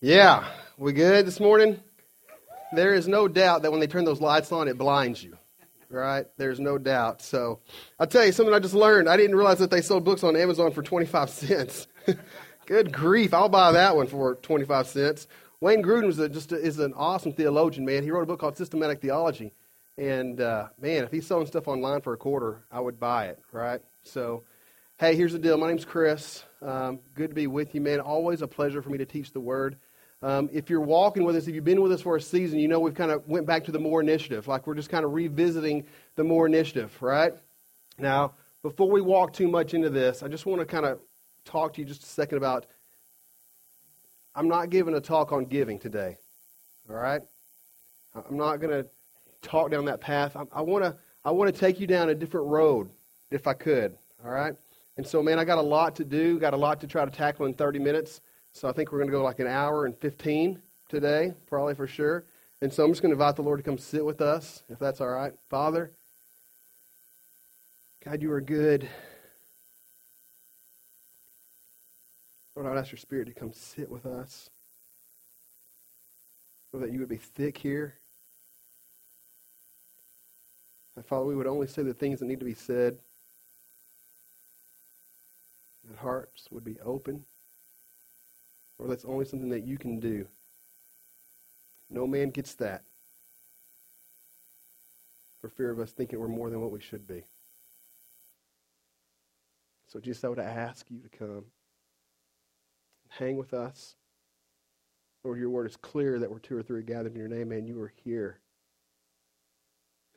Yeah, we good this morning? There is no doubt that when they turn those lights on, it blinds you, right? There's no doubt. So I'll tell you something I just learned. I didn't realize that they sold books on Amazon for 25 cents. good grief, I'll buy that one for 25 cents. Wayne Grudem is, a, just a, is an awesome theologian, man. He wrote a book called Systematic Theology. And uh, man, if he's selling stuff online for a quarter, I would buy it, right? So, hey, here's the deal. My name's Chris. Um, good to be with you, man. Always a pleasure for me to teach the Word. Um, if you're walking with us, if you've been with us for a season, you know we've kind of went back to the More Initiative. Like we're just kind of revisiting the More Initiative, right? Now, before we walk too much into this, I just want to kind of talk to you just a second about. I'm not giving a talk on giving today, all right? I'm not going to talk down that path. I want to I want to take you down a different road, if I could, all right? And so, man, I got a lot to do, got a lot to try to tackle in 30 minutes. So I think we're going to go like an hour and 15 today, probably for sure. And so I'm just going to invite the Lord to come sit with us, if that's all right. Father, God, you are good. Lord, I would ask your Spirit to come sit with us. So that you would be thick here. And Father, we would only say the things that need to be said. That hearts would be open. Or that's only something that you can do. No man gets that for fear of us thinking we're more than what we should be. So, Jesus, I would ask you to come hang with us. Lord, your word is clear that we're two or three gathered in your name, and you are here.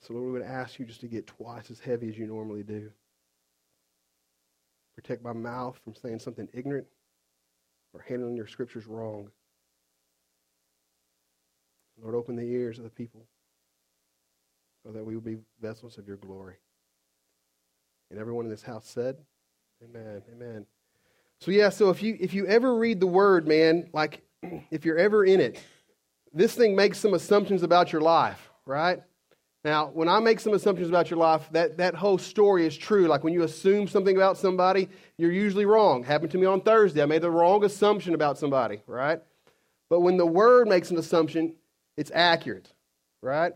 So, Lord, we would ask you just to get twice as heavy as you normally do. Protect my mouth from saying something ignorant or handling your scriptures wrong. Lord, open the ears of the people so that we will be vessels of your glory. And everyone in this house said, Amen. Amen. So yeah, so if you if you ever read the word, man, like if you're ever in it, this thing makes some assumptions about your life, right? Now, when I make some assumptions about your life, that, that whole story is true. Like when you assume something about somebody, you're usually wrong. Happened to me on Thursday. I made the wrong assumption about somebody, right? But when the word makes an assumption, it's accurate, right?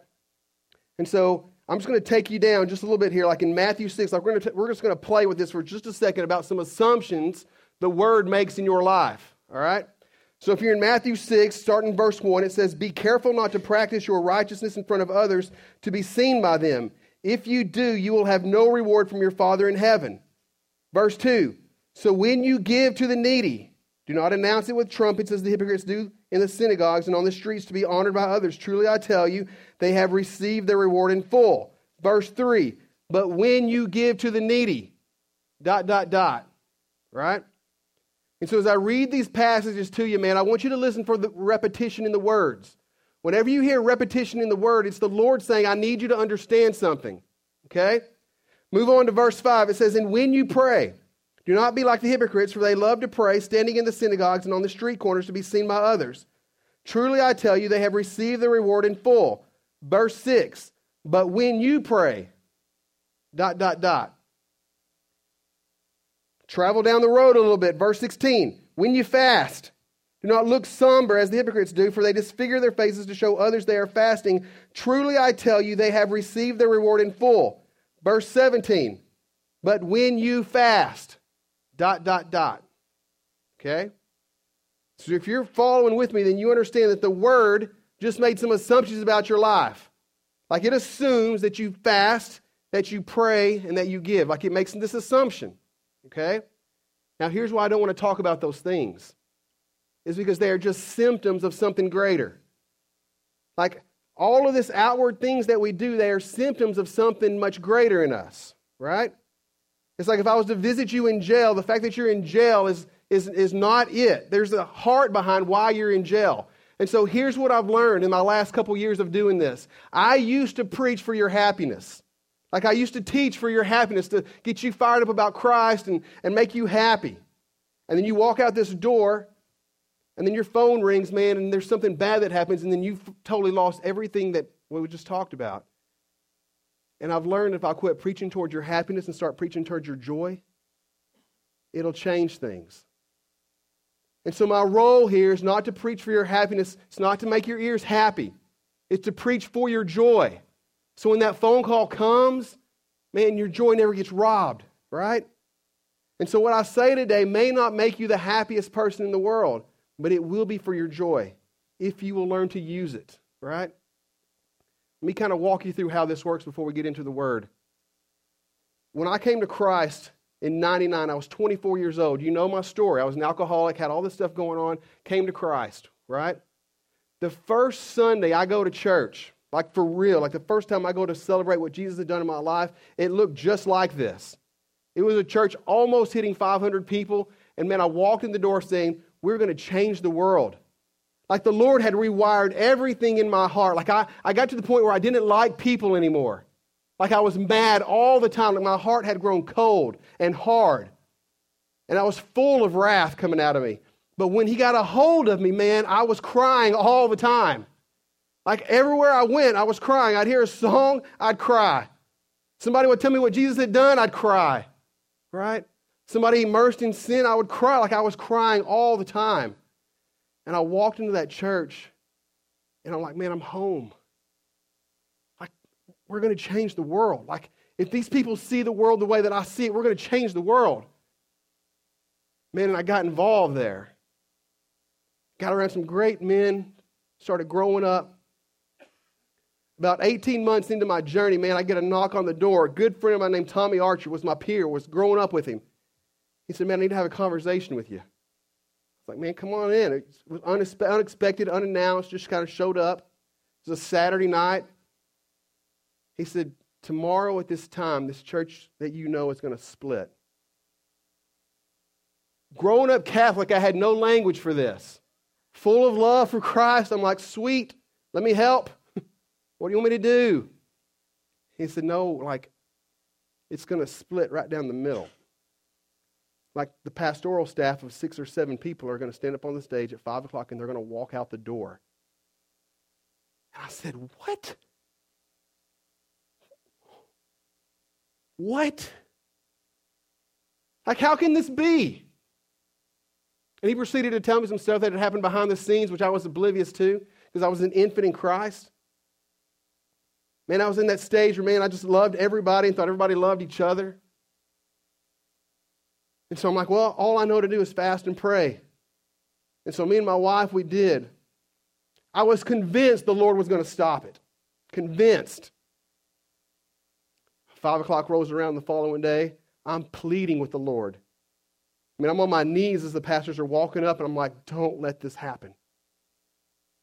And so I'm just going to take you down just a little bit here, like in Matthew 6. Like we're, to we're just going to play with this for just a second about some assumptions the word makes in your life, all right? So if you're in Matthew 6, starting verse 1, it says, Be careful not to practice your righteousness in front of others to be seen by them. If you do, you will have no reward from your Father in heaven. Verse 2 So when you give to the needy, do not announce it with trumpets as the hypocrites do in the synagogues and on the streets to be honored by others. Truly I tell you, they have received their reward in full. Verse 3 But when you give to the needy, dot, dot, dot, right? And so as I read these passages to you, man, I want you to listen for the repetition in the words. Whenever you hear repetition in the word, it's the Lord saying, I need you to understand something. Okay? Move on to verse 5. It says, And when you pray, do not be like the hypocrites, for they love to pray, standing in the synagogues and on the street corners to be seen by others. Truly I tell you, they have received the reward in full. Verse 6. But when you pray, dot, dot, dot. Travel down the road a little bit. Verse 16. When you fast, do not look somber as the hypocrites do, for they disfigure their faces to show others they are fasting. Truly I tell you, they have received their reward in full. Verse 17. But when you fast, dot, dot, dot. Okay? So if you're following with me, then you understand that the word just made some assumptions about your life. Like it assumes that you fast, that you pray, and that you give. Like it makes this assumption. Okay? Now, here's why I don't want to talk about those things is because they are just symptoms of something greater. Like all of this outward things that we do, they are symptoms of something much greater in us, right? It's like if I was to visit you in jail, the fact that you're in jail is, is, is not it. There's a heart behind why you're in jail. And so here's what I've learned in my last couple years of doing this. I used to preach for your happiness. Like I used to teach for your happiness, to get you fired up about Christ and, and make you happy. And then you walk out this door, and then your phone rings, man, and there's something bad that happens, and then you've totally lost everything that we just talked about. And I've learned if I quit preaching towards your happiness and start preaching towards your joy, it'll change things. And so my role here is not to preach for your happiness, it's not to make your ears happy. It's to preach for your joy. So when that phone call comes, man, your joy never gets robbed, right? And so what I say today may not make you the happiest person in the world, but it will be for your joy if you will learn to use it, right? Let me kind of walk you through how this works before we get into the word. When I came to Christ in 99, I was 24 years old. You know my story. I was an alcoholic, had all this stuff going on, came to Christ, right? The first Sunday I go to church, like for real, like the first time I go to celebrate what Jesus had done in my life, it looked just like this. It was a church almost hitting 500 people, and man, I walked in the door saying, We're going to change the world. Like the Lord had rewired everything in my heart. Like I, I got to the point where I didn't like people anymore. Like I was mad all the time. Like my heart had grown cold and hard. And I was full of wrath coming out of me. But when he got a hold of me, man, I was crying all the time. Like everywhere I went, I was crying. I'd hear a song, I'd cry. Somebody would tell me what Jesus had done, I'd cry. Right? Somebody immersed in sin, I would cry like I was crying all the time. And I walked into that church and I'm like, man, I'm home. Like, we're going to change the world. Like, if these people see the world the way that I see it, we're going to change the world. Man, and I got involved there. Got around some great men, started growing up. About 18 months into my journey, man, I get a knock on the door. A good friend of mine named Tommy Archer was my peer, was growing up with him. He said, Man, I need to have a conversation with you. I was like, Man, come on in. It was unexpected, unannounced, just kind of showed up. It was a Saturday night. He said, Tomorrow at this time, this church that you know is going to split. Growing up Catholic, I had no language for this full of love for Christ. I'm like, sweet, let me help. What do you want me to do? He said, no, like, it's going to split right down the middle. Like the pastoral staff of six or seven people are going to stand up on the stage at five o'clock and they're going to walk out the door. And I said, What? What? Like, how can this be? And he proceeded to tell me some stuff that had happened behind the scenes, which I was oblivious to because I was an infant in Christ. Man, I was in that stage where, man, I just loved everybody and thought everybody loved each other. And so I'm like, well, all I know to do is fast and pray. And so me and my wife, we did. I was convinced the Lord was going to stop it. Convinced. Five o'clock rolls around the following day. I'm pleading with the Lord. I mean, I'm on my knees as the pastors are walking up, and I'm like, don't let this happen.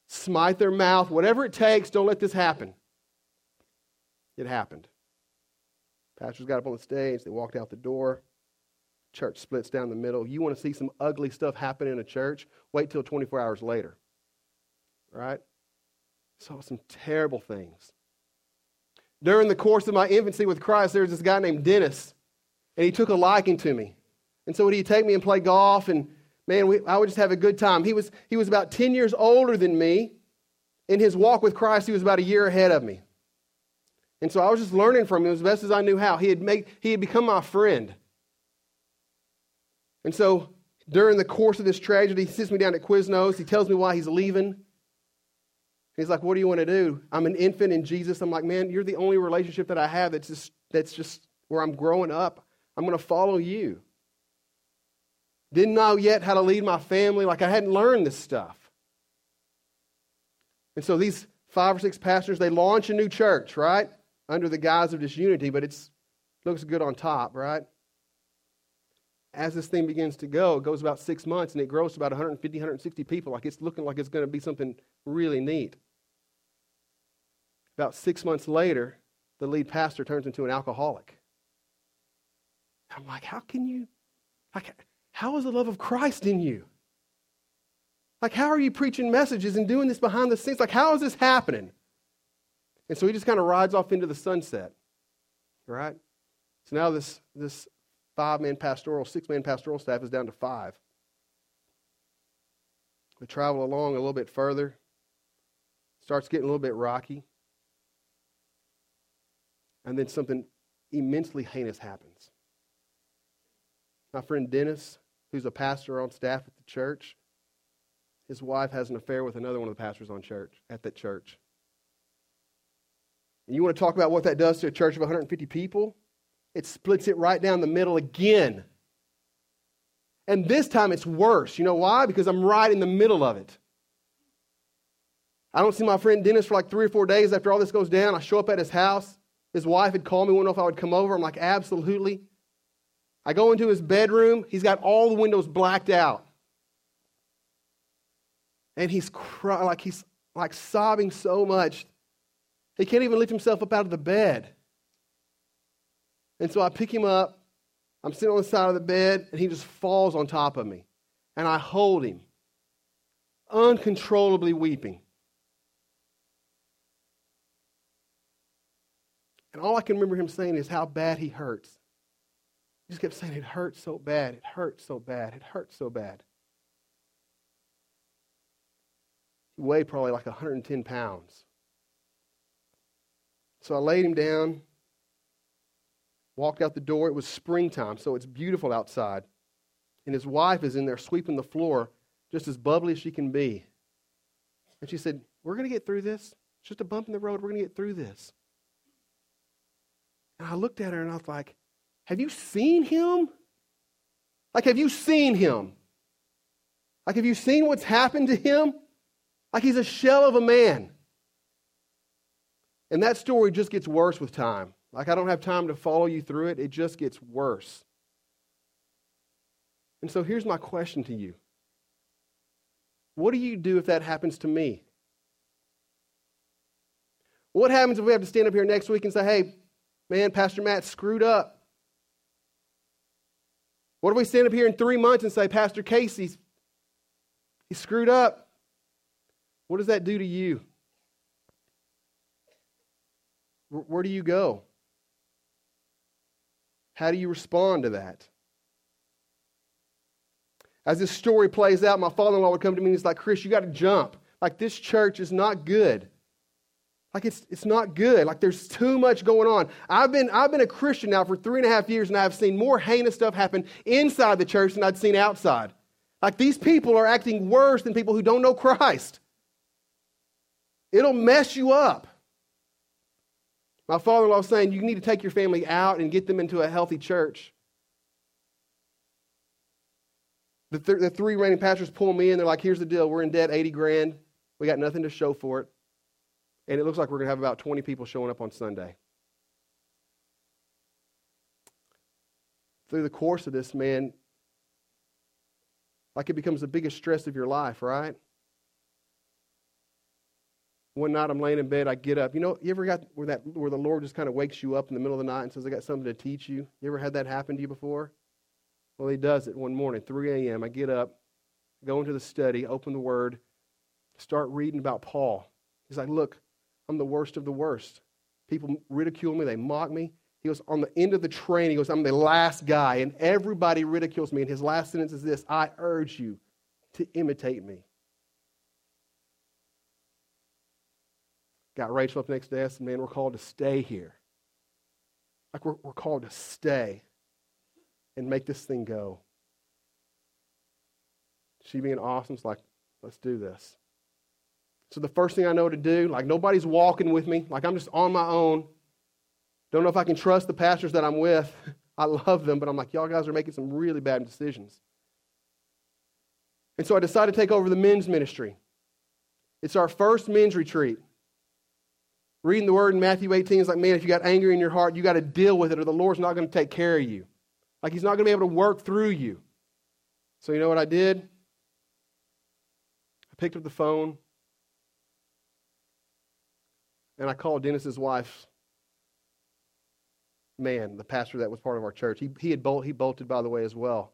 Smite their mouth, whatever it takes, don't let this happen. It happened. Pastors got up on the stage, they walked out the door. Church splits down the middle. You want to see some ugly stuff happen in a church? Wait till 24 hours later. Right? Saw some terrible things. During the course of my infancy with Christ, there was this guy named Dennis, and he took a liking to me. And so he'd take me and play golf, and man, we, I would just have a good time. He was, he was about 10 years older than me. In his walk with Christ, he was about a year ahead of me. And so I was just learning from him as best as I knew how. He had, made, he had become my friend. And so during the course of this tragedy, he sits me down at Quiznos. He tells me why he's leaving. He's like, What do you want to do? I'm an infant in Jesus. I'm like, Man, you're the only relationship that I have that's just, that's just where I'm growing up. I'm going to follow you. Didn't know yet how to lead my family. Like I hadn't learned this stuff. And so these five or six pastors, they launch a new church, right? Under the guise of disunity, but it looks good on top, right? As this thing begins to go, it goes about six months and it grows to about 150, 160 people. Like it's looking like it's going to be something really neat. About six months later, the lead pastor turns into an alcoholic. I'm like, how can you, like, how is the love of Christ in you? Like, how are you preaching messages and doing this behind the scenes? Like, how is this happening? And so he just kind of rides off into the sunset, right? So now this, this five man pastoral, six man pastoral staff is down to five. We travel along a little bit further, starts getting a little bit rocky, and then something immensely heinous happens. My friend Dennis who's a pastor on staff at the church, his wife has an affair with another one of the pastors on church at that church. And you want to talk about what that does to a church of 150 people? It splits it right down the middle again. And this time it's worse. You know why? Because I'm right in the middle of it. I don't see my friend Dennis for like three or four days after all this goes down. I show up at his house. His wife had called me, wanted to know if I would come over. I'm like, absolutely. I go into his bedroom. He's got all the windows blacked out. And he's crying, like he's like sobbing so much. He can't even lift himself up out of the bed. And so I pick him up. I'm sitting on the side of the bed, and he just falls on top of me. And I hold him, uncontrollably weeping. And all I can remember him saying is how bad he hurts. He just kept saying, It hurts so bad. It hurts so bad. It hurts so bad. He weighed probably like 110 pounds. So I laid him down, walked out the door. It was springtime, so it's beautiful outside. And his wife is in there sweeping the floor, just as bubbly as she can be. And she said, We're going to get through this. It's just a bump in the road. We're going to get through this. And I looked at her and I was like, Have you seen him? Like, have you seen him? Like, have you seen what's happened to him? Like, he's a shell of a man. And that story just gets worse with time. Like, I don't have time to follow you through it, it just gets worse. And so here's my question to you What do you do if that happens to me? What happens if we have to stand up here next week and say, hey, man, Pastor Matt screwed up? What if we stand up here in three months and say, Pastor Casey's he screwed up? What does that do to you? Where do you go? How do you respond to that? As this story plays out, my father in law would come to me and he's like, Chris, you got to jump. Like, this church is not good. Like, it's, it's not good. Like, there's too much going on. I've been, I've been a Christian now for three and a half years, and I've seen more heinous stuff happen inside the church than I'd seen outside. Like, these people are acting worse than people who don't know Christ. It'll mess you up. My father in law was saying, You need to take your family out and get them into a healthy church. The, th- the three reigning pastors pull me in. They're like, Here's the deal. We're in debt 80 grand. We got nothing to show for it. And it looks like we're going to have about 20 people showing up on Sunday. Through the course of this, man, like it becomes the biggest stress of your life, right? One night I'm laying in bed, I get up. You know, you ever got where that where the Lord just kind of wakes you up in the middle of the night and says, I got something to teach you? You ever had that happen to you before? Well, he does it one morning, 3 a.m. I get up, go into the study, open the word, start reading about Paul. He's like, Look, I'm the worst of the worst. People ridicule me, they mock me. He goes, on the end of the train, he goes, I'm the last guy, and everybody ridicules me. And his last sentence is this I urge you to imitate me. Got Rachel up next desk, and man, we're called to stay here. Like we're, we're called to stay and make this thing go. She being awesome is like, let's do this. So the first thing I know to do, like nobody's walking with me, like I'm just on my own. Don't know if I can trust the pastors that I'm with. I love them, but I'm like, y'all guys are making some really bad decisions. And so I decided to take over the men's ministry. It's our first men's retreat. Reading the word in Matthew 18 is like, man, if you got anger in your heart, you got to deal with it, or the Lord's not going to take care of you. Like, He's not going to be able to work through you. So, you know what I did? I picked up the phone and I called Dennis's wife man, the pastor that was part of our church. He, he had bolt, he bolted, by the way, as well.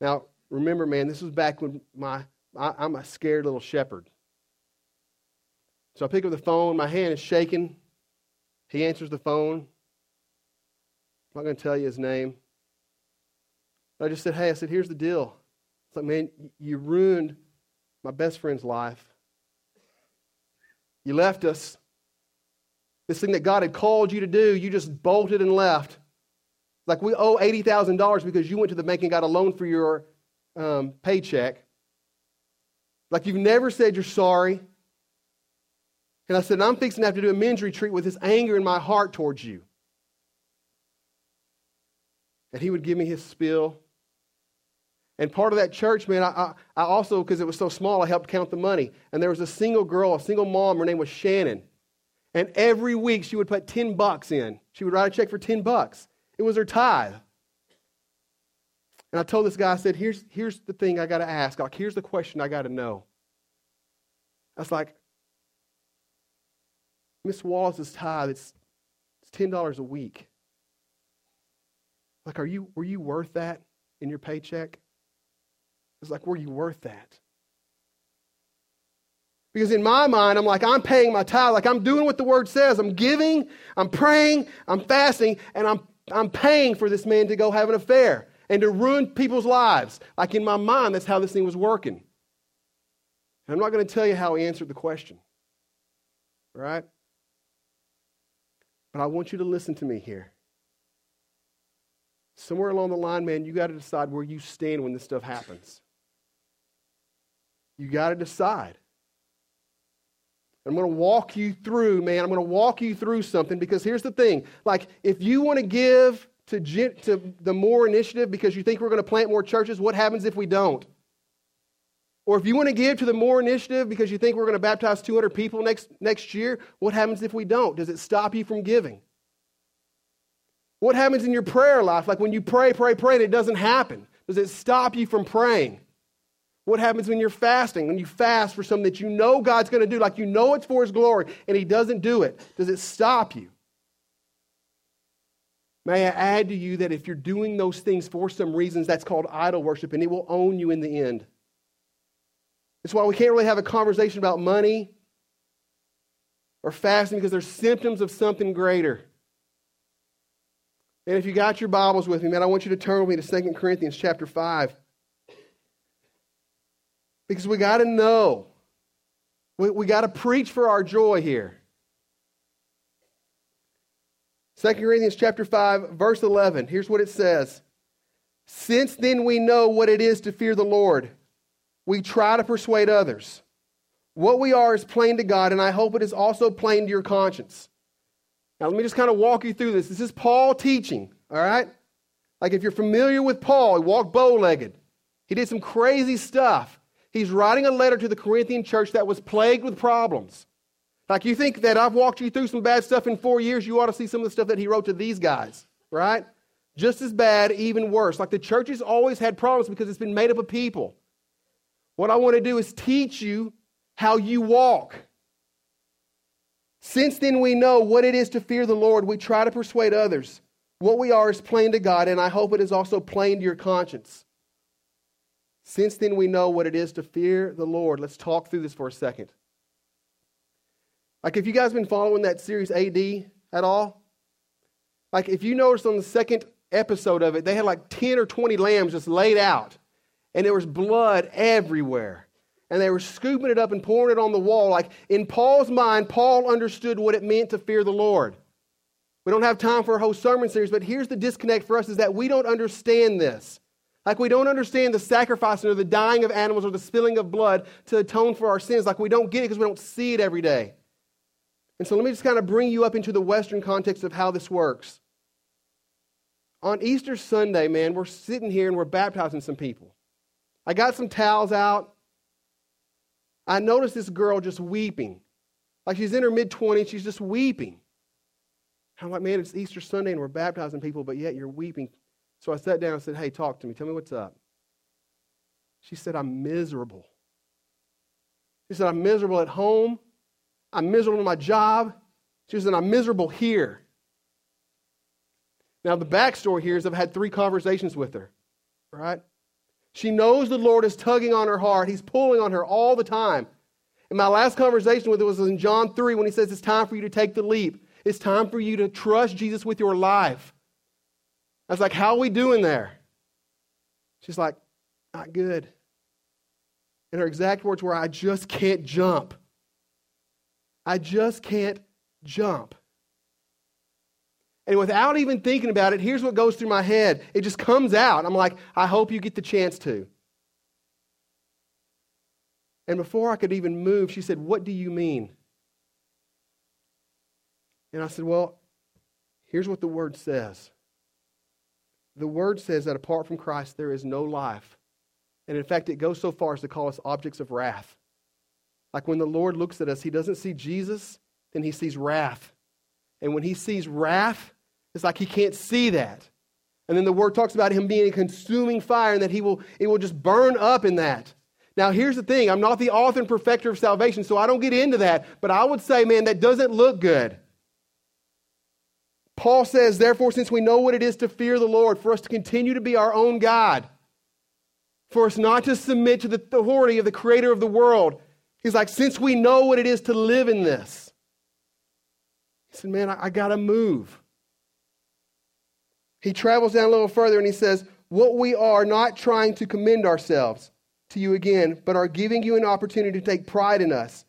Now, remember, man, this was back when my I, I'm a scared little shepherd. So I pick up the phone. My hand is shaking. He answers the phone. I'm not going to tell you his name. But I just said, hey, I said, here's the deal. It's like, man, you ruined my best friend's life. You left us. This thing that God had called you to do, you just bolted and left. Like we owe $80,000 because you went to the bank and got a loan for your um, paycheck. Like you've never said you're sorry. And I said, I'm fixing to have to do a men's retreat with this anger in my heart towards you. And he would give me his spill. And part of that church, man, I, I, also, because it was so small, I helped count the money. And there was a single girl, a single mom, her name was Shannon. And every week she would put 10 bucks in. She would write a check for 10 bucks. It was her tithe. And I told this guy, I said, here's, here's the thing I got to ask. Like, here's the question I got to know. I was like, Miss Wallace's tithe, it's, it's $10 a week. Like, are you, were you worth that in your paycheck? It's like, were you worth that? Because in my mind, I'm like, I'm paying my tithe, like I'm doing what the word says. I'm giving, I'm praying, I'm fasting, and I'm, I'm paying for this man to go have an affair and to ruin people's lives. Like in my mind, that's how this thing was working. And I'm not going to tell you how he answered the question. Right? But I want you to listen to me here. Somewhere along the line, man, you got to decide where you stand when this stuff happens. You got to decide. I'm going to walk you through, man. I'm going to walk you through something because here's the thing. Like, if you want to give to, to the More Initiative because you think we're going to plant more churches, what happens if we don't? Or if you want to give to the More Initiative because you think we're going to baptize 200 people next, next year, what happens if we don't? Does it stop you from giving? What happens in your prayer life? Like when you pray, pray, pray, and it doesn't happen. Does it stop you from praying? What happens when you're fasting? When you fast for something that you know God's going to do, like you know it's for His glory, and He doesn't do it, does it stop you? May I add to you that if you're doing those things for some reasons, that's called idol worship, and it will own you in the end. That's why we can't really have a conversation about money or fasting because there's symptoms of something greater. And if you got your Bibles with me, man, I want you to turn with me to 2 Corinthians chapter 5. Because we got to know. We, we got to preach for our joy here. 2 Corinthians chapter 5, verse 11. Here's what it says. Since then we know what it is to fear the Lord, we try to persuade others. What we are is plain to God, and I hope it is also plain to your conscience. Now, let me just kind of walk you through this. This is Paul teaching, all right? Like if you're familiar with Paul, he walked bow legged, he did some crazy stuff. He's writing a letter to the Corinthian church that was plagued with problems. Like you think that I've walked you through some bad stuff in four years, you ought to see some of the stuff that he wrote to these guys, right? Just as bad, even worse. Like the church has always had problems because it's been made up of people. What I want to do is teach you how you walk. Since then we know what it is to fear the Lord, we try to persuade others. What we are is plain to God, and I hope it is also plain to your conscience. Since then we know what it is to fear the Lord. Let's talk through this for a second. Like, if you guys been following that series AD at all? Like, if you noticed on the second episode of it, they had like 10 or 20 lambs just laid out, and there was blood everywhere. And they were scooping it up and pouring it on the wall. Like, in Paul's mind, Paul understood what it meant to fear the Lord. We don't have time for a whole sermon series, but here's the disconnect for us is that we don't understand this. Like we don't understand the sacrifice or the dying of animals or the spilling of blood to atone for our sins. Like we don't get it because we don't see it every day. And so let me just kind of bring you up into the Western context of how this works. On Easter Sunday, man, we're sitting here and we're baptizing some people. I got some towels out. I noticed this girl just weeping. Like she's in her mid 20s, she's just weeping. I'm like, man, it's Easter Sunday and we're baptizing people, but yet you're weeping. So I sat down and said, Hey, talk to me. Tell me what's up. She said, I'm miserable. She said, I'm miserable at home. I'm miserable in my job. She said, I'm miserable here. Now, the backstory here is I've had three conversations with her, right? She knows the Lord is tugging on her heart. He's pulling on her all the time. And my last conversation with her was in John 3 when he says it's time for you to take the leap. It's time for you to trust Jesus with your life. I was like, How are we doing there? She's like, Not good. And her exact words were, I just can't jump. I just can't jump. And without even thinking about it, here's what goes through my head. It just comes out. I'm like, I hope you get the chance to. And before I could even move, she said, What do you mean? And I said, Well, here's what the word says. The word says that apart from Christ, there is no life. And in fact, it goes so far as to call us objects of wrath. Like when the Lord looks at us, he doesn't see Jesus, then he sees wrath. And when he sees wrath, it's like he can't see that. And then the word talks about him being a consuming fire and that he will, it will just burn up in that. Now, here's the thing I'm not the author and perfecter of salvation, so I don't get into that. But I would say, man, that doesn't look good. Paul says, therefore, since we know what it is to fear the Lord, for us to continue to be our own God, for us not to submit to the authority of the creator of the world, he's like, since we know what it is to live in this, he said, man, I, I got to move. He travels down a little further and he says, What we are not trying to commend ourselves to you again, but are giving you an opportunity to take pride in us,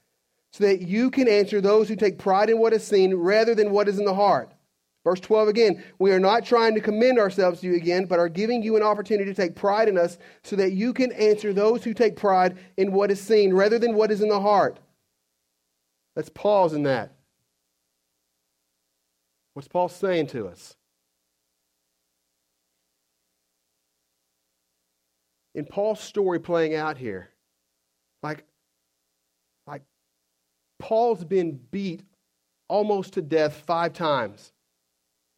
so that you can answer those who take pride in what is seen rather than what is in the heart. Verse 12 again, we are not trying to commend ourselves to you again, but are giving you an opportunity to take pride in us so that you can answer those who take pride in what is seen rather than what is in the heart. Let's pause in that. What's Paul saying to us? In Paul's story playing out here, like, like Paul's been beat almost to death five times.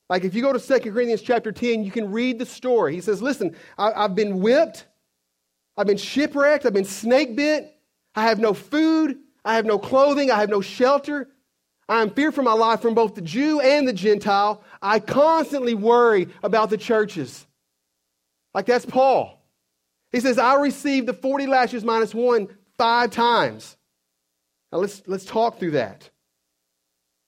Like if you go to 2 Corinthians chapter 10, you can read the story. He says, Listen, I, have been whipped, I've been shipwrecked, I've been snake bit, I have no food, I have no clothing, I have no shelter. I am feared for my life from both the Jew and the Gentile. I constantly worry about the churches. Like that's Paul. He says, I received the 40 lashes minus one five times. Now let's, let's talk through that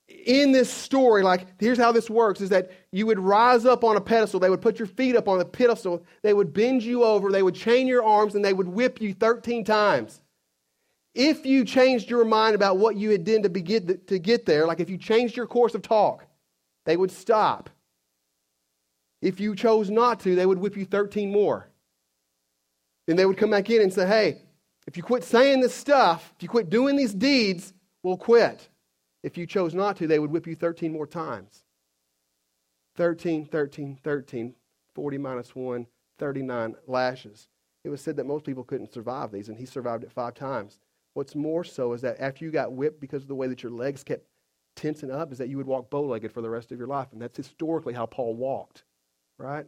in this story, like, here's how this works is that you would rise up on a pedestal. They would put your feet up on the pedestal. They would bend you over. They would chain your arms and they would whip you 13 times. If you changed your mind about what you had done to, begin, to get there, like if you changed your course of talk, they would stop. If you chose not to, they would whip you 13 more. Then they would come back in and say, hey, if you quit saying this stuff, if you quit doing these deeds, we'll quit. If you chose not to, they would whip you 13 more times. 13, 13, 13, 40 minus 1, 39 lashes. It was said that most people couldn't survive these, and he survived it five times. What's more so is that after you got whipped because of the way that your legs kept tensing up, is that you would walk bow legged for the rest of your life. And that's historically how Paul walked, right?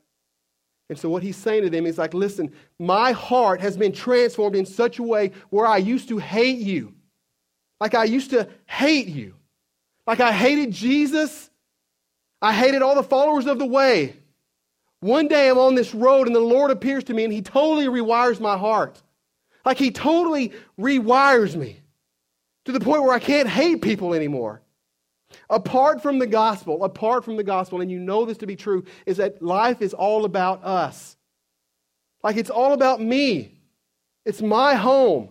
And so what he's saying to them is like, listen, my heart has been transformed in such a way where I used to hate you. Like I used to hate you. Like I hated Jesus. I hated all the followers of the way. One day I'm on this road and the Lord appears to me and he totally rewires my heart. Like he totally rewires me to the point where I can't hate people anymore. Apart from the gospel, apart from the gospel, and you know this to be true, is that life is all about us. Like it's all about me. It's my home.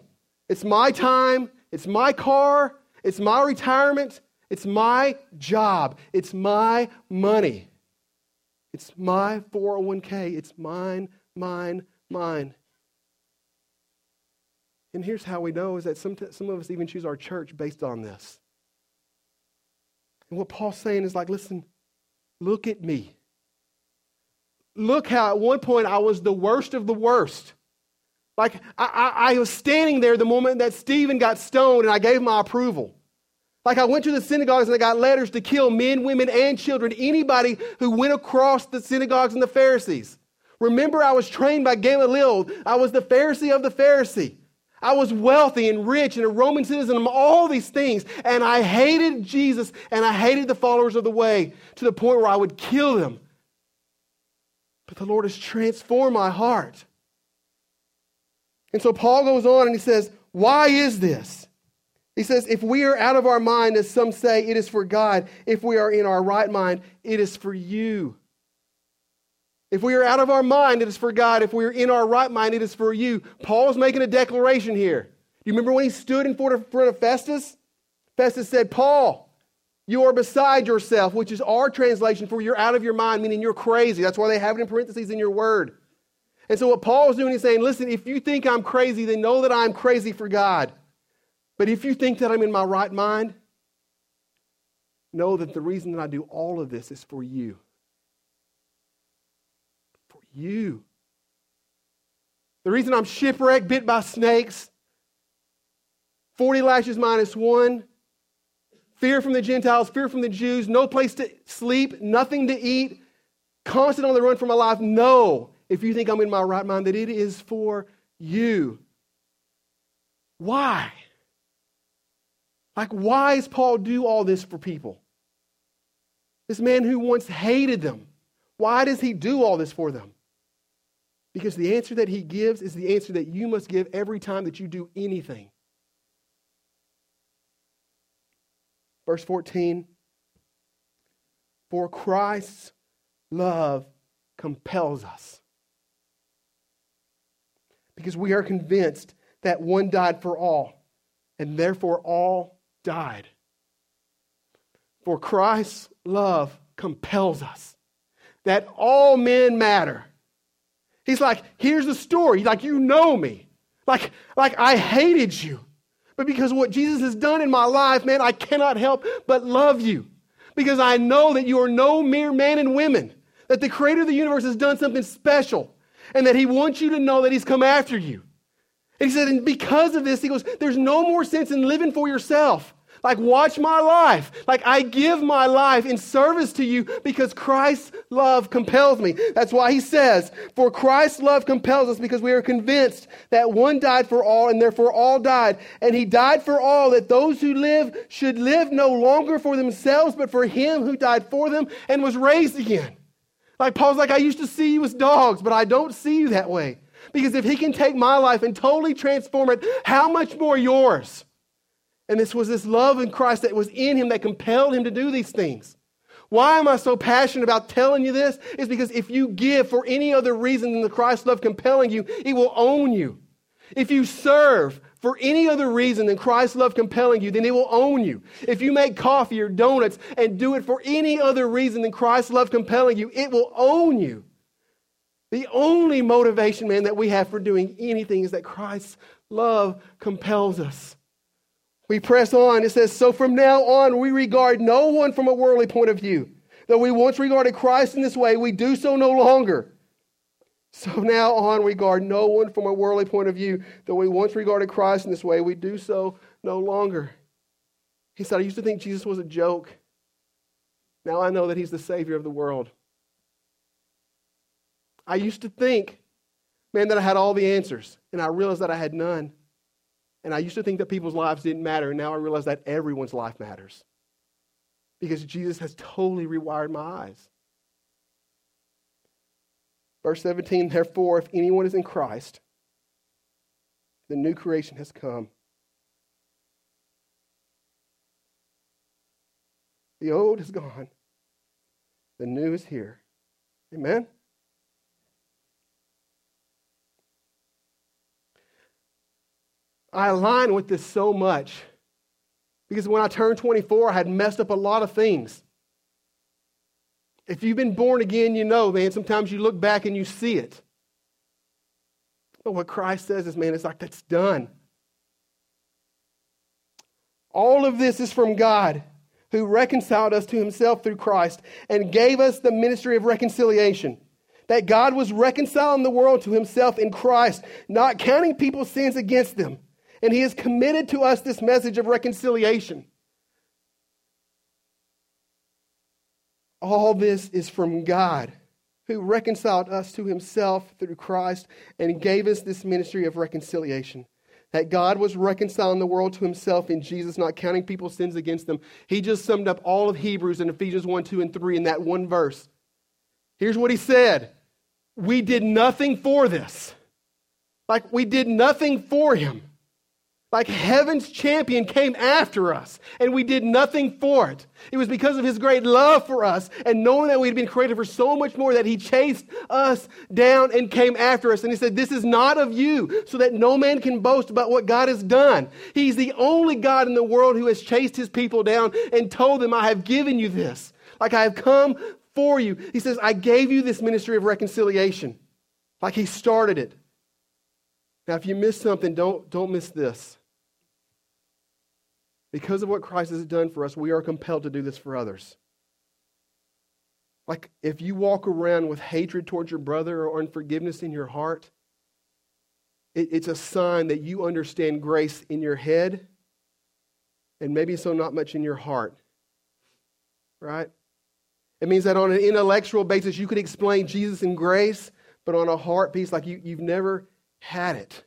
It's my time. It's my car. It's my retirement. It's my job. It's my money. It's my 401k. It's mine, mine, mine. And here's how we know is that some, some of us even choose our church based on this. And what Paul's saying is like, listen, look at me. Look how at one point I was the worst of the worst. Like I, I, I was standing there the moment that Stephen got stoned and I gave my approval. Like I went to the synagogues and I got letters to kill men, women, and children, anybody who went across the synagogues and the Pharisees. Remember, I was trained by Gamaliel. I was the Pharisee of the Pharisee. I was wealthy and rich and a Roman citizen and all these things. And I hated Jesus and I hated the followers of the way to the point where I would kill them. But the Lord has transformed my heart. And so Paul goes on and he says, Why is this? He says, if we are out of our mind, as some say, it is for God. If we are in our right mind, it is for you. If we are out of our mind, it is for God. If we are in our right mind, it is for you. Paul's making a declaration here. Do you remember when he stood in front of Festus? Festus said, Paul, you are beside yourself, which is our translation for you're out of your mind, meaning you're crazy. That's why they have it in parentheses in your word. And so what Paul is doing is saying, listen, if you think I'm crazy, then know that I'm crazy for God. But if you think that I'm in my right mind, know that the reason that I do all of this is for you. You. The reason I'm shipwrecked, bit by snakes, 40 lashes minus one, fear from the Gentiles, fear from the Jews, no place to sleep, nothing to eat, constant on the run for my life. No, if you think I'm in my right mind, that it is for you. Why? Like, why does Paul do all this for people? This man who once hated them, why does he do all this for them? Because the answer that he gives is the answer that you must give every time that you do anything. Verse 14 For Christ's love compels us. Because we are convinced that one died for all, and therefore all died. For Christ's love compels us that all men matter. He's like, here's the story. Like, you know me. Like, like I hated you. But because what Jesus has done in my life, man, I cannot help but love you. Because I know that you are no mere man and women. That the creator of the universe has done something special. And that he wants you to know that he's come after you. And he said, and because of this, he goes, there's no more sense in living for yourself. Like, watch my life. Like, I give my life in service to you because Christ's love compels me. That's why he says, For Christ's love compels us because we are convinced that one died for all and therefore all died. And he died for all that those who live should live no longer for themselves, but for him who died for them and was raised again. Like, Paul's like, I used to see you as dogs, but I don't see you that way. Because if he can take my life and totally transform it, how much more yours? And this was this love in Christ that was in him that compelled him to do these things. Why am I so passionate about telling you this? Is because if you give for any other reason than the Christ love compelling you, it will own you. If you serve for any other reason than Christ's love compelling you, then it will own you. If you make coffee or donuts and do it for any other reason than Christ's love compelling you, it will own you. The only motivation, man, that we have for doing anything is that Christ's love compels us. We press on. It says, So from now on, we regard no one from a worldly point of view. Though we once regarded Christ in this way, we do so no longer. So now on, we regard no one from a worldly point of view. Though we once regarded Christ in this way, we do so no longer. He said, I used to think Jesus was a joke. Now I know that he's the Savior of the world. I used to think, man, that I had all the answers, and I realized that I had none. And I used to think that people's lives didn't matter, and now I realize that everyone's life matters. Because Jesus has totally rewired my eyes. Verse 17, therefore, if anyone is in Christ, the new creation has come. The old is gone, the new is here. Amen? I align with this so much because when I turned 24, I had messed up a lot of things. If you've been born again, you know, man, sometimes you look back and you see it. But what Christ says is, man, it's like that's done. All of this is from God who reconciled us to himself through Christ and gave us the ministry of reconciliation. That God was reconciling the world to himself in Christ, not counting people's sins against them and he has committed to us this message of reconciliation. All this is from God, who reconciled us to himself through Christ and gave us this ministry of reconciliation. That God was reconciling the world to himself in Jesus, not counting people's sins against them. He just summed up all of Hebrews in Ephesians 1, 2, and 3 in that one verse. Here's what he said We did nothing for this. Like, we did nothing for him. Like heaven's champion came after us, and we did nothing for it. It was because of his great love for us and knowing that we had been created for so much more that he chased us down and came after us. And he said, This is not of you, so that no man can boast about what God has done. He's the only God in the world who has chased his people down and told them, I have given you this. Like I have come for you. He says, I gave you this ministry of reconciliation. Like he started it. Now, if you miss something, don't, don't miss this. Because of what Christ has done for us, we are compelled to do this for others. Like if you walk around with hatred towards your brother or unforgiveness in your heart, it, it's a sign that you understand grace in your head and maybe so not much in your heart. Right? It means that on an intellectual basis, you could explain Jesus and grace, but on a heart piece, like you, you've never had it.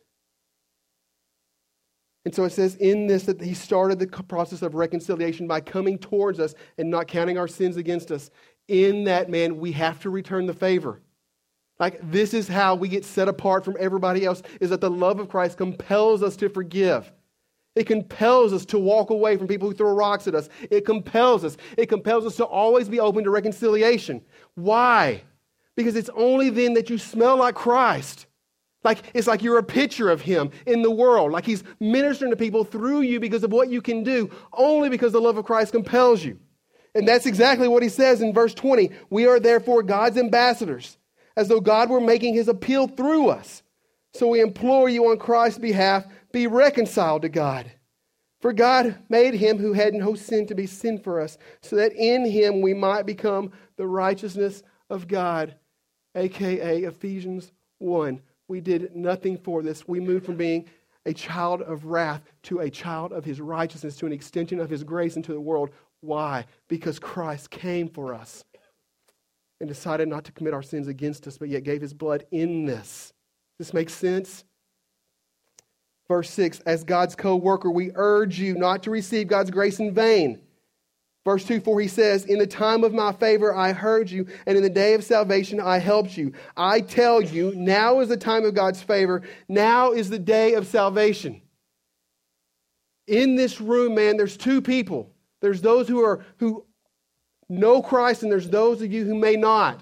And so it says in this that he started the process of reconciliation by coming towards us and not counting our sins against us. In that, man, we have to return the favor. Like this is how we get set apart from everybody else is that the love of Christ compels us to forgive. It compels us to walk away from people who throw rocks at us. It compels us. It compels us to always be open to reconciliation. Why? Because it's only then that you smell like Christ. Like it's like you're a picture of him in the world. Like he's ministering to people through you because of what you can do, only because the love of Christ compels you. And that's exactly what he says in verse 20. We are therefore God's ambassadors, as though God were making his appeal through us. So we implore you on Christ's behalf, be reconciled to God. For God made him who had no sin to be sin for us, so that in him we might become the righteousness of God, aka Ephesians 1 we did nothing for this. We moved from being a child of wrath to a child of his righteousness, to an extension of his grace into the world. Why? Because Christ came for us and decided not to commit our sins against us, but yet gave his blood in this. This makes sense? Verse 6 As God's co worker, we urge you not to receive God's grace in vain. Verse 2 For he says, In the time of my favor I heard you, and in the day of salvation I helped you. I tell you, now is the time of God's favor. Now is the day of salvation. In this room, man, there's two people. There's those who are who know Christ, and there's those of you who may not.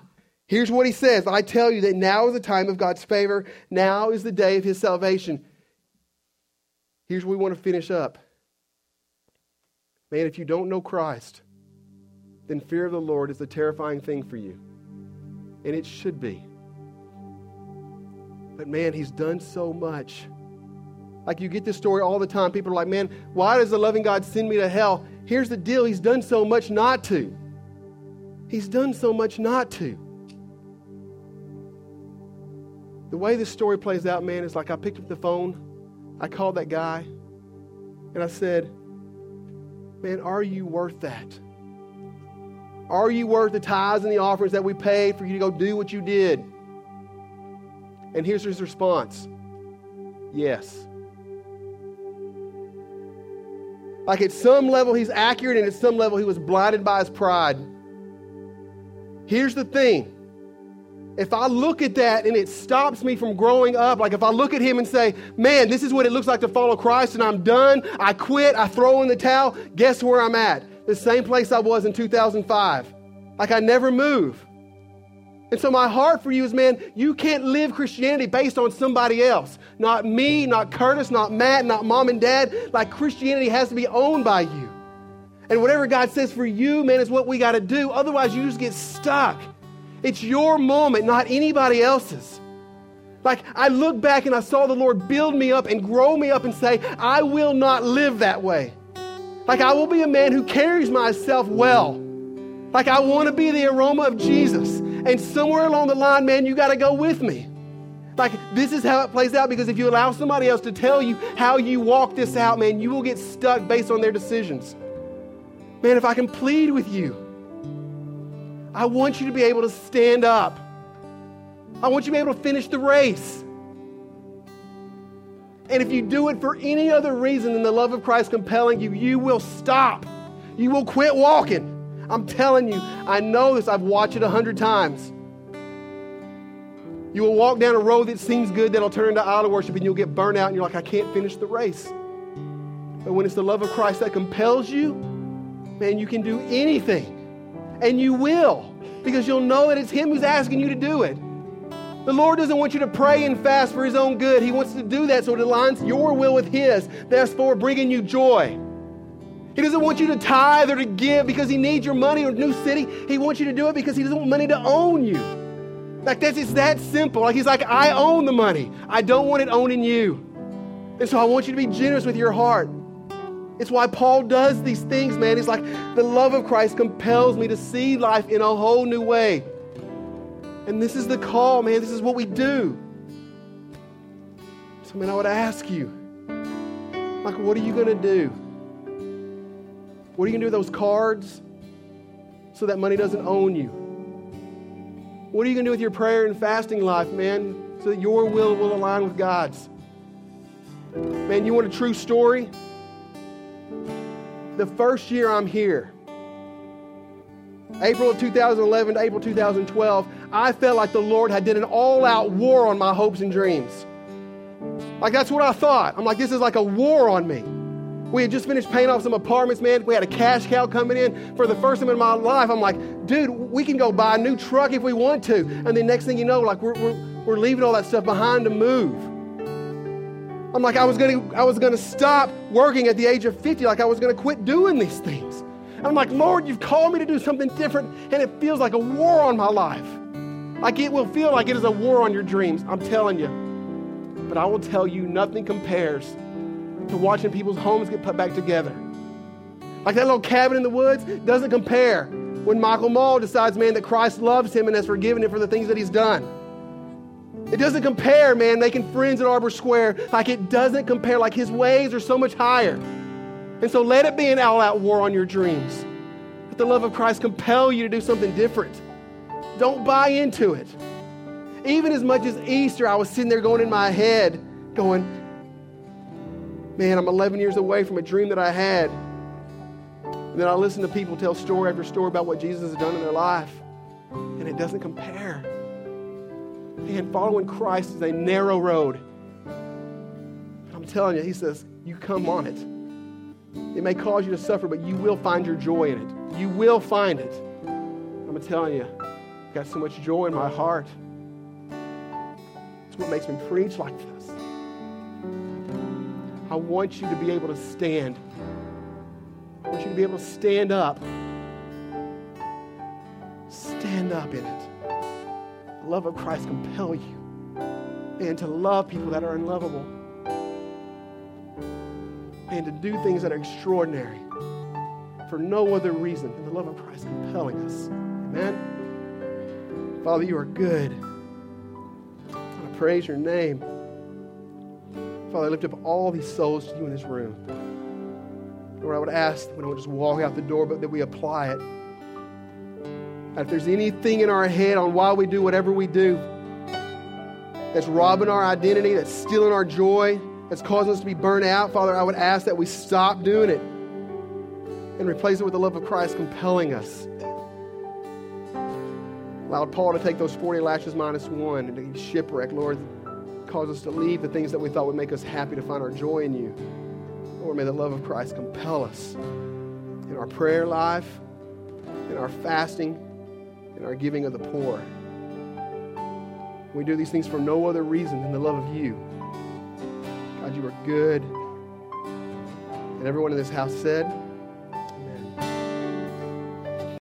Here's what he says I tell you that now is the time of God's favor. Now is the day of his salvation. Here's what we want to finish up. Man, if you don't know Christ, then fear of the Lord is a terrifying thing for you. And it should be. But man, he's done so much. Like you get this story all the time. People are like, man, why does the loving God send me to hell? Here's the deal He's done so much not to. He's done so much not to. The way this story plays out, man, is like I picked up the phone, I called that guy, and I said, Man, are you worth that? Are you worth the tithes and the offerings that we paid for you to go do what you did? And here's his response Yes. Like at some level, he's accurate, and at some level, he was blinded by his pride. Here's the thing if I look at that and it stops me from growing up, like if I look at him and say, man, this is what it looks like to follow Christ and I'm done, I quit, I throw in the towel, guess where I'm at? The same place I was in 2005. Like I never move. And so my heart for you is, man, you can't live Christianity based on somebody else. Not me, not Curtis, not Matt, not mom and dad. Like Christianity has to be owned by you. And whatever God says for you, man, is what we got to do. Otherwise, you just get stuck. It's your moment, not anybody else's. Like, I look back and I saw the Lord build me up and grow me up and say, I will not live that way. Like, I will be a man who carries myself well. Like, I want to be the aroma of Jesus. And somewhere along the line, man, you got to go with me. Like, this is how it plays out because if you allow somebody else to tell you how you walk this out, man, you will get stuck based on their decisions. Man, if I can plead with you, I want you to be able to stand up. I want you to be able to finish the race. And if you do it for any other reason than the love of Christ compelling you, you will stop. You will quit walking. I'm telling you, I know this. I've watched it a hundred times. You will walk down a road that seems good that'll turn into idol worship and you'll get burnt out and you're like, I can't finish the race. But when it's the love of Christ that compels you, man, you can do anything. And you will, because you'll know that it's Him who's asking you to do it. The Lord doesn't want you to pray and fast for His own good. He wants to do that so it aligns your will with His, therefore bringing you joy. He doesn't want you to tithe or to give because He needs your money or new city. He wants you to do it because He doesn't want money to own you. Like that's it's that simple. Like He's like, I own the money. I don't want it owning you. And so I want you to be generous with your heart. It's why Paul does these things, man. He's like, the love of Christ compels me to see life in a whole new way. And this is the call, man. This is what we do. So, man, I would ask you, like, what are you going to do? What are you going to do with those cards so that money doesn't own you? What are you going to do with your prayer and fasting life, man, so that your will will align with God's? Man, you want a true story? The first year I'm here, April of 2011 to April 2012, I felt like the Lord had did an all-out war on my hopes and dreams. Like that's what I thought. I'm like, this is like a war on me. We had just finished paying off some apartments, man. We had a cash cow coming in for the first time in my life. I'm like, dude, we can go buy a new truck if we want to. And the next thing you know, like we're, we're, we're leaving all that stuff behind to move. I'm like, I was gonna, I was gonna stop working at the age of 50, like I was gonna quit doing these things. And I'm like, Lord, you've called me to do something different, and it feels like a war on my life. Like it will feel like it is a war on your dreams. I'm telling you. But I will tell you, nothing compares to watching people's homes get put back together. Like that little cabin in the woods doesn't compare when Michael Mall decides, man, that Christ loves him and has forgiven him for the things that he's done. It doesn't compare, man, making friends at Arbor Square. Like it doesn't compare. Like his ways are so much higher. And so let it be an all out war on your dreams. Let the love of Christ compel you to do something different. Don't buy into it. Even as much as Easter, I was sitting there going in my head, going, man, I'm 11 years away from a dream that I had. And then I listen to people tell story after story about what Jesus has done in their life, and it doesn't compare. And following Christ is a narrow road. I'm telling you, he says, you come on it. It may cause you to suffer, but you will find your joy in it. You will find it. I'm telling you, I've got so much joy in my heart. It's what makes me preach like this. I want you to be able to stand. I want you to be able to stand up. Stand up in it love of Christ compel you and to love people that are unlovable and to do things that are extraordinary for no other reason than the love of Christ compelling us. Amen. Father, you are good. I praise your name. Father, I lift up all these souls to you in this room. Lord, I would ask that we don't just walk out the door, but that we apply it if there's anything in our head on why we do whatever we do that's robbing our identity, that's stealing our joy, that's causing us to be burnt out, Father, I would ask that we stop doing it and replace it with the love of Christ compelling us. Allowed Paul to take those 40 lashes minus one and to be shipwrecked, Lord. Cause us to leave the things that we thought would make us happy to find our joy in you. Lord, may the love of Christ compel us in our prayer life, in our fasting, and our giving of the poor. We do these things for no other reason than the love of you. God, you are good. And everyone in this house said,